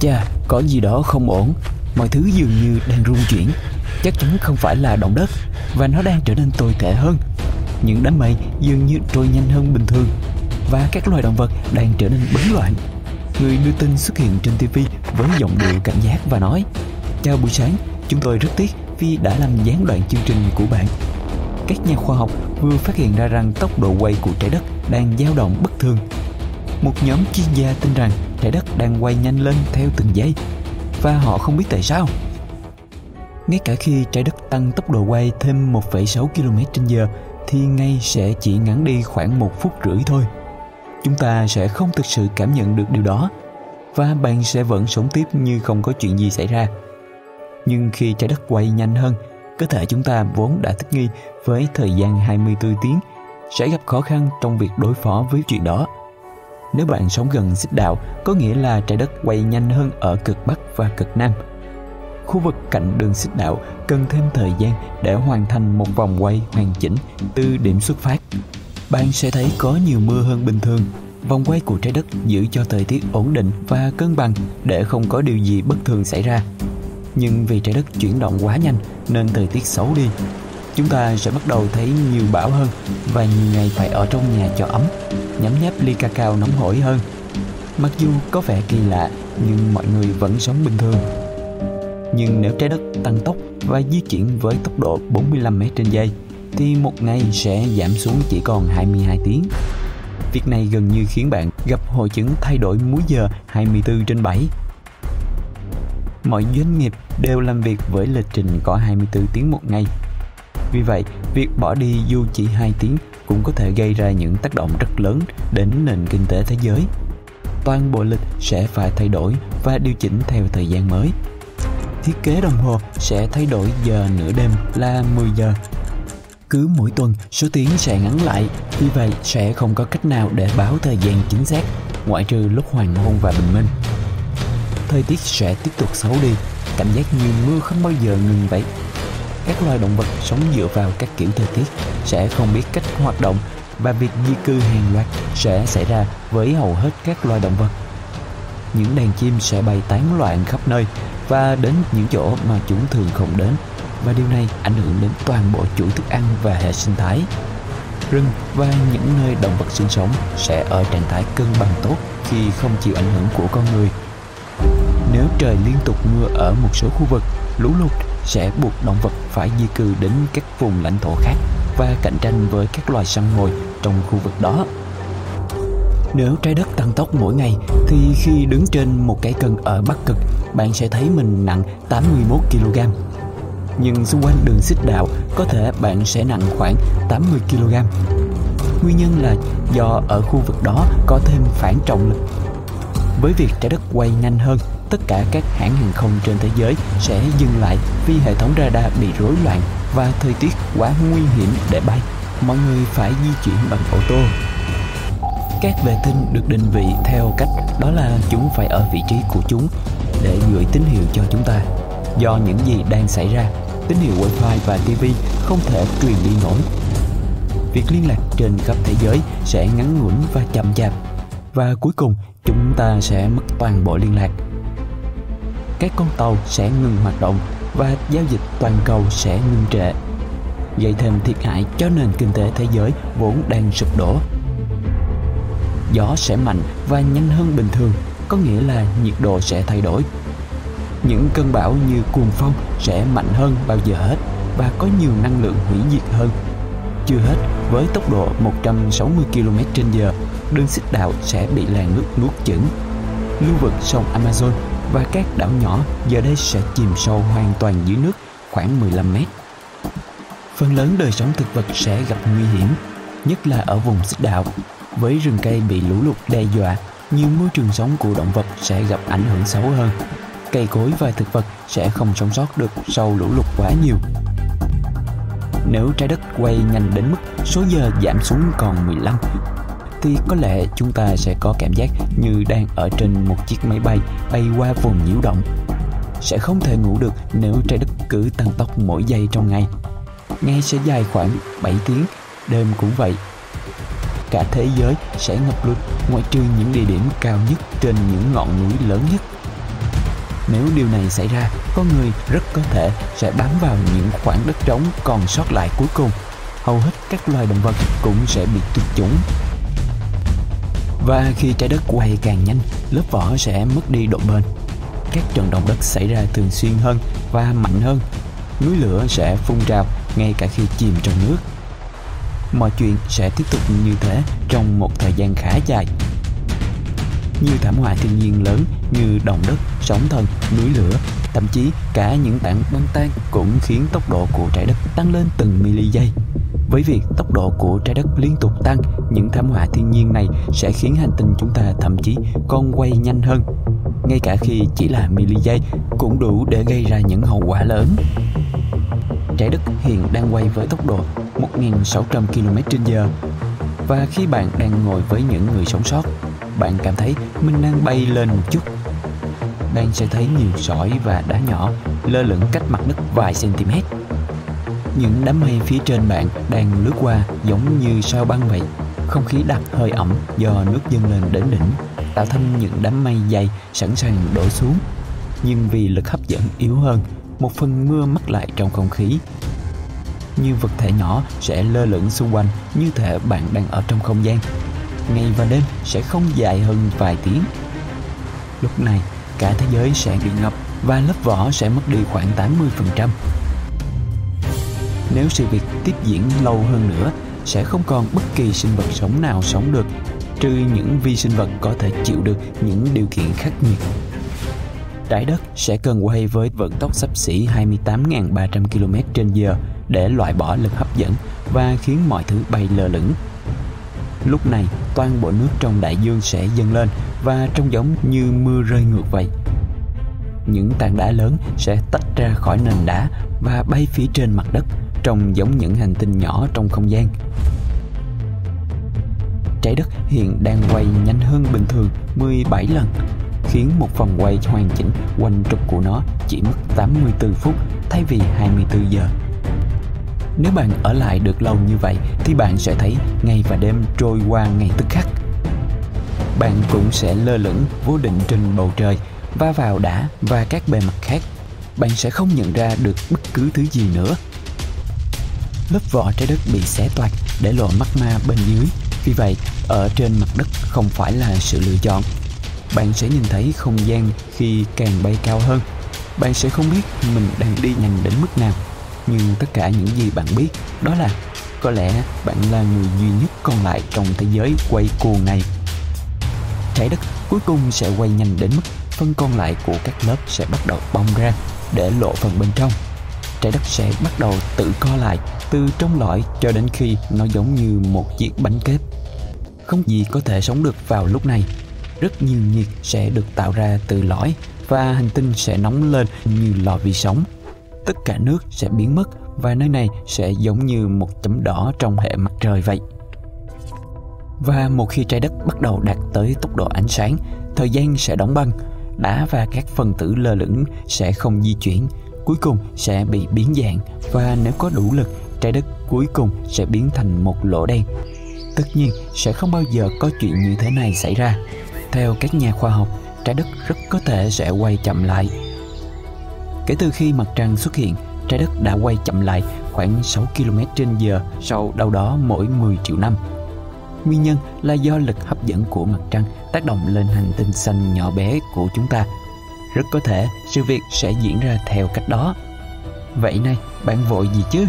Chà, có gì đó không ổn. Mọi thứ dường như đang rung chuyển. Chắc chắn không phải là động đất Và nó đang trở nên tồi tệ hơn. Những đám mây dường như trôi nhanh hơn bình thường Và các loài động vật đang trở nên bấn loạn. Người đưa tin xuất hiện trên TV với giọng điệu cảnh giác và nói Chào buổi sáng, chúng tôi rất tiếc vì đã làm gián đoạn chương trình của bạn. Các nhà khoa học vừa phát hiện ra rằng tốc độ quay của trái đất đang dao động bất thường. Một nhóm chuyên gia tin rằng trái đất đang quay nhanh lên theo từng giây và họ không biết tại sao. Ngay cả khi trái đất tăng tốc độ quay thêm 1,6 km h thì ngay sẽ chỉ ngắn đi khoảng một phút rưỡi thôi. Chúng ta sẽ không thực sự cảm nhận được điều đó và bạn sẽ vẫn sống tiếp như không có chuyện gì xảy ra. Nhưng khi trái đất quay nhanh hơn, cơ thể chúng ta vốn đã thích nghi với thời gian 24 tiếng sẽ gặp khó khăn trong việc đối phó với chuyện đó. Nếu bạn sống gần xích đạo, có nghĩa là trái đất quay nhanh hơn ở cực Bắc và cực Nam. Khu vực cạnh đường xích đạo cần thêm thời gian để hoàn thành một vòng quay hoàn chỉnh từ điểm xuất phát. Bạn sẽ thấy có nhiều mưa hơn bình thường. Vòng quay của trái đất giữ cho thời tiết ổn định và cân bằng để không có điều gì bất thường xảy ra. Nhưng vì trái đất chuyển động quá nhanh nên thời tiết xấu đi chúng ta sẽ bắt đầu thấy nhiều bão hơn và nhiều ngày phải ở trong nhà cho ấm, nhấm nháp ly cacao nóng hổi hơn. Mặc dù có vẻ kỳ lạ, nhưng mọi người vẫn sống bình thường. Nhưng nếu trái đất tăng tốc và di chuyển với tốc độ 45 m trên giây, thì một ngày sẽ giảm xuống chỉ còn 22 tiếng. Việc này gần như khiến bạn gặp hội chứng thay đổi múi giờ 24 trên 7. Mọi doanh nghiệp đều làm việc với lịch trình có 24 tiếng một ngày vì vậy, việc bỏ đi dù chỉ 2 tiếng cũng có thể gây ra những tác động rất lớn đến nền kinh tế thế giới. Toàn bộ lịch sẽ phải thay đổi và điều chỉnh theo thời gian mới. Thiết kế đồng hồ sẽ thay đổi giờ nửa đêm là 10 giờ. Cứ mỗi tuần, số tiếng sẽ ngắn lại, vì vậy sẽ không có cách nào để báo thời gian chính xác, ngoại trừ lúc hoàng hôn và bình minh. Thời tiết sẽ tiếp tục xấu đi, cảm giác như mưa không bao giờ ngừng vậy các loài động vật sống dựa vào các kiểu thời tiết sẽ không biết cách hoạt động và việc di cư hàng loạt sẽ xảy ra với hầu hết các loài động vật. Những đàn chim sẽ bay tán loạn khắp nơi và đến những chỗ mà chúng thường không đến và điều này ảnh hưởng đến toàn bộ chuỗi thức ăn và hệ sinh thái. Rừng và những nơi động vật sinh sống sẽ ở trạng thái cân bằng tốt khi không chịu ảnh hưởng của con người. Nếu trời liên tục mưa ở một số khu vực, lũ lụt sẽ buộc động vật phải di cư đến các vùng lãnh thổ khác và cạnh tranh với các loài săn mồi trong khu vực đó. Nếu trái đất tăng tốc mỗi ngày thì khi đứng trên một cái cân ở Bắc Cực, bạn sẽ thấy mình nặng 81 kg. Nhưng xung quanh đường xích đạo có thể bạn sẽ nặng khoảng 80 kg. Nguyên nhân là do ở khu vực đó có thêm phản trọng lực. Với việc trái đất quay nhanh hơn tất cả các hãng hàng không trên thế giới sẽ dừng lại vì hệ thống radar bị rối loạn và thời tiết quá nguy hiểm để bay. Mọi người phải di chuyển bằng ô tô. Các vệ tinh được định vị theo cách đó là chúng phải ở vị trí của chúng để gửi tín hiệu cho chúng ta. Do những gì đang xảy ra, tín hiệu wifi và TV không thể truyền đi nổi. Việc liên lạc trên khắp thế giới sẽ ngắn ngủn và chậm chạp và cuối cùng chúng ta sẽ mất toàn bộ liên lạc các con tàu sẽ ngừng hoạt động và giao dịch toàn cầu sẽ ngừng trệ. Gây thêm thiệt hại cho nền kinh tế thế giới vốn đang sụp đổ. Gió sẽ mạnh và nhanh hơn bình thường, có nghĩa là nhiệt độ sẽ thay đổi. Những cơn bão như cuồng phong sẽ mạnh hơn bao giờ hết và có nhiều năng lượng hủy diệt hơn. Chưa hết, với tốc độ 160 km/h đường xích đạo sẽ bị làn nước nuốt chửng. Lưu vực sông Amazon và các đảo nhỏ giờ đây sẽ chìm sâu hoàn toàn dưới nước khoảng 15 mét. Phần lớn đời sống thực vật sẽ gặp nguy hiểm, nhất là ở vùng xích đạo. Với rừng cây bị lũ lụt đe dọa, nhiều môi trường sống của động vật sẽ gặp ảnh hưởng xấu hơn. Cây cối và thực vật sẽ không sống sót được sau lũ lụt quá nhiều. Nếu trái đất quay nhanh đến mức số giờ giảm xuống còn 15 thì có lẽ chúng ta sẽ có cảm giác như đang ở trên một chiếc máy bay bay qua vùng nhiễu động. Sẽ không thể ngủ được nếu trái đất cứ tăng tốc mỗi giây trong ngày. Ngày sẽ dài khoảng 7 tiếng, đêm cũng vậy. Cả thế giới sẽ ngập lụt ngoại trừ những địa điểm cao nhất trên những ngọn núi lớn nhất. Nếu điều này xảy ra, con người rất có thể sẽ bám vào những khoảng đất trống còn sót lại cuối cùng. Hầu hết các loài động vật cũng sẽ bị tuyệt chủng. Và khi trái đất quay càng nhanh, lớp vỏ sẽ mất đi độ bền. Các trận động đất xảy ra thường xuyên hơn và mạnh hơn. Núi lửa sẽ phun trào ngay cả khi chìm trong nước. Mọi chuyện sẽ tiếp tục như thế trong một thời gian khá dài nhiều thảm họa thiên nhiên lớn như động đất, sóng thần, núi lửa, thậm chí cả những tảng băng tan cũng khiến tốc độ của trái đất tăng lên từng mili giây. Với việc tốc độ của trái đất liên tục tăng, những thảm họa thiên nhiên này sẽ khiến hành tinh chúng ta thậm chí còn quay nhanh hơn. Ngay cả khi chỉ là mili giây cũng đủ để gây ra những hậu quả lớn. Trái đất hiện đang quay với tốc độ 1.600 km/h và khi bạn đang ngồi với những người sống sót bạn cảm thấy mình đang bay lên một chút bạn sẽ thấy nhiều sỏi và đá nhỏ lơ lửng cách mặt đất vài cm những đám mây phía trên bạn đang lướt qua giống như sao băng vậy không khí đặc hơi ẩm do nước dâng lên đến đỉnh tạo thành những đám mây dày sẵn sàng đổ xuống nhưng vì lực hấp dẫn yếu hơn một phần mưa mắc lại trong không khí như vật thể nhỏ sẽ lơ lửng xung quanh như thể bạn đang ở trong không gian ngày và đêm sẽ không dài hơn vài tiếng. Lúc này, cả thế giới sẽ bị ngập và lớp vỏ sẽ mất đi khoảng 80%. Nếu sự việc tiếp diễn lâu hơn nữa, sẽ không còn bất kỳ sinh vật sống nào sống được, trừ những vi sinh vật có thể chịu được những điều kiện khắc nghiệt. Trái đất sẽ cần quay với vận tốc sắp xỉ 28.300 km/h để loại bỏ lực hấp dẫn và khiến mọi thứ bay lơ lửng Lúc này, toàn bộ nước trong đại dương sẽ dâng lên và trông giống như mưa rơi ngược vậy. Những tảng đá lớn sẽ tách ra khỏi nền đá và bay phía trên mặt đất, trông giống những hành tinh nhỏ trong không gian. Trái đất hiện đang quay nhanh hơn bình thường 17 lần, khiến một vòng quay hoàn chỉnh quanh trục của nó chỉ mất 84 phút thay vì 24 giờ. Nếu bạn ở lại được lâu như vậy thì bạn sẽ thấy ngày và đêm trôi qua ngày tức khắc. Bạn cũng sẽ lơ lửng vô định trên bầu trời va vào đá và các bề mặt khác. Bạn sẽ không nhận ra được bất cứ thứ gì nữa. Lớp vỏ trái đất bị xé toạc để lộ magma bên dưới. Vì vậy, ở trên mặt đất không phải là sự lựa chọn. Bạn sẽ nhìn thấy không gian khi càng bay cao hơn. Bạn sẽ không biết mình đang đi nhanh đến mức nào nhưng tất cả những gì bạn biết đó là có lẽ bạn là người duy nhất còn lại trong thế giới quay cuồng này trái đất cuối cùng sẽ quay nhanh đến mức phần còn lại của các lớp sẽ bắt đầu bong ra để lộ phần bên trong trái đất sẽ bắt đầu tự co lại từ trong lõi cho đến khi nó giống như một chiếc bánh kép. Không gì có thể sống được vào lúc này. Rất nhiều nhiệt sẽ được tạo ra từ lõi và hành tinh sẽ nóng lên như lò vi sóng. Tất cả nước sẽ biến mất và nơi này sẽ giống như một chấm đỏ trong hệ mặt trời vậy. Và một khi trái đất bắt đầu đạt tới tốc độ ánh sáng, thời gian sẽ đóng băng, đá và các phân tử lơ lửng sẽ không di chuyển, cuối cùng sẽ bị biến dạng. Và nếu có đủ lực, trái đất cuối cùng sẽ biến thành một lỗ đen. Tất nhiên sẽ không bao giờ có chuyện như thế này xảy ra. Theo các nhà khoa học, trái đất rất có thể sẽ quay chậm lại Kể từ khi mặt trăng xuất hiện, trái đất đã quay chậm lại khoảng 6 km trên giờ sau đâu đó mỗi 10 triệu năm. Nguyên nhân là do lực hấp dẫn của mặt trăng tác động lên hành tinh xanh nhỏ bé của chúng ta. Rất có thể sự việc sẽ diễn ra theo cách đó. Vậy này, bạn vội gì chứ?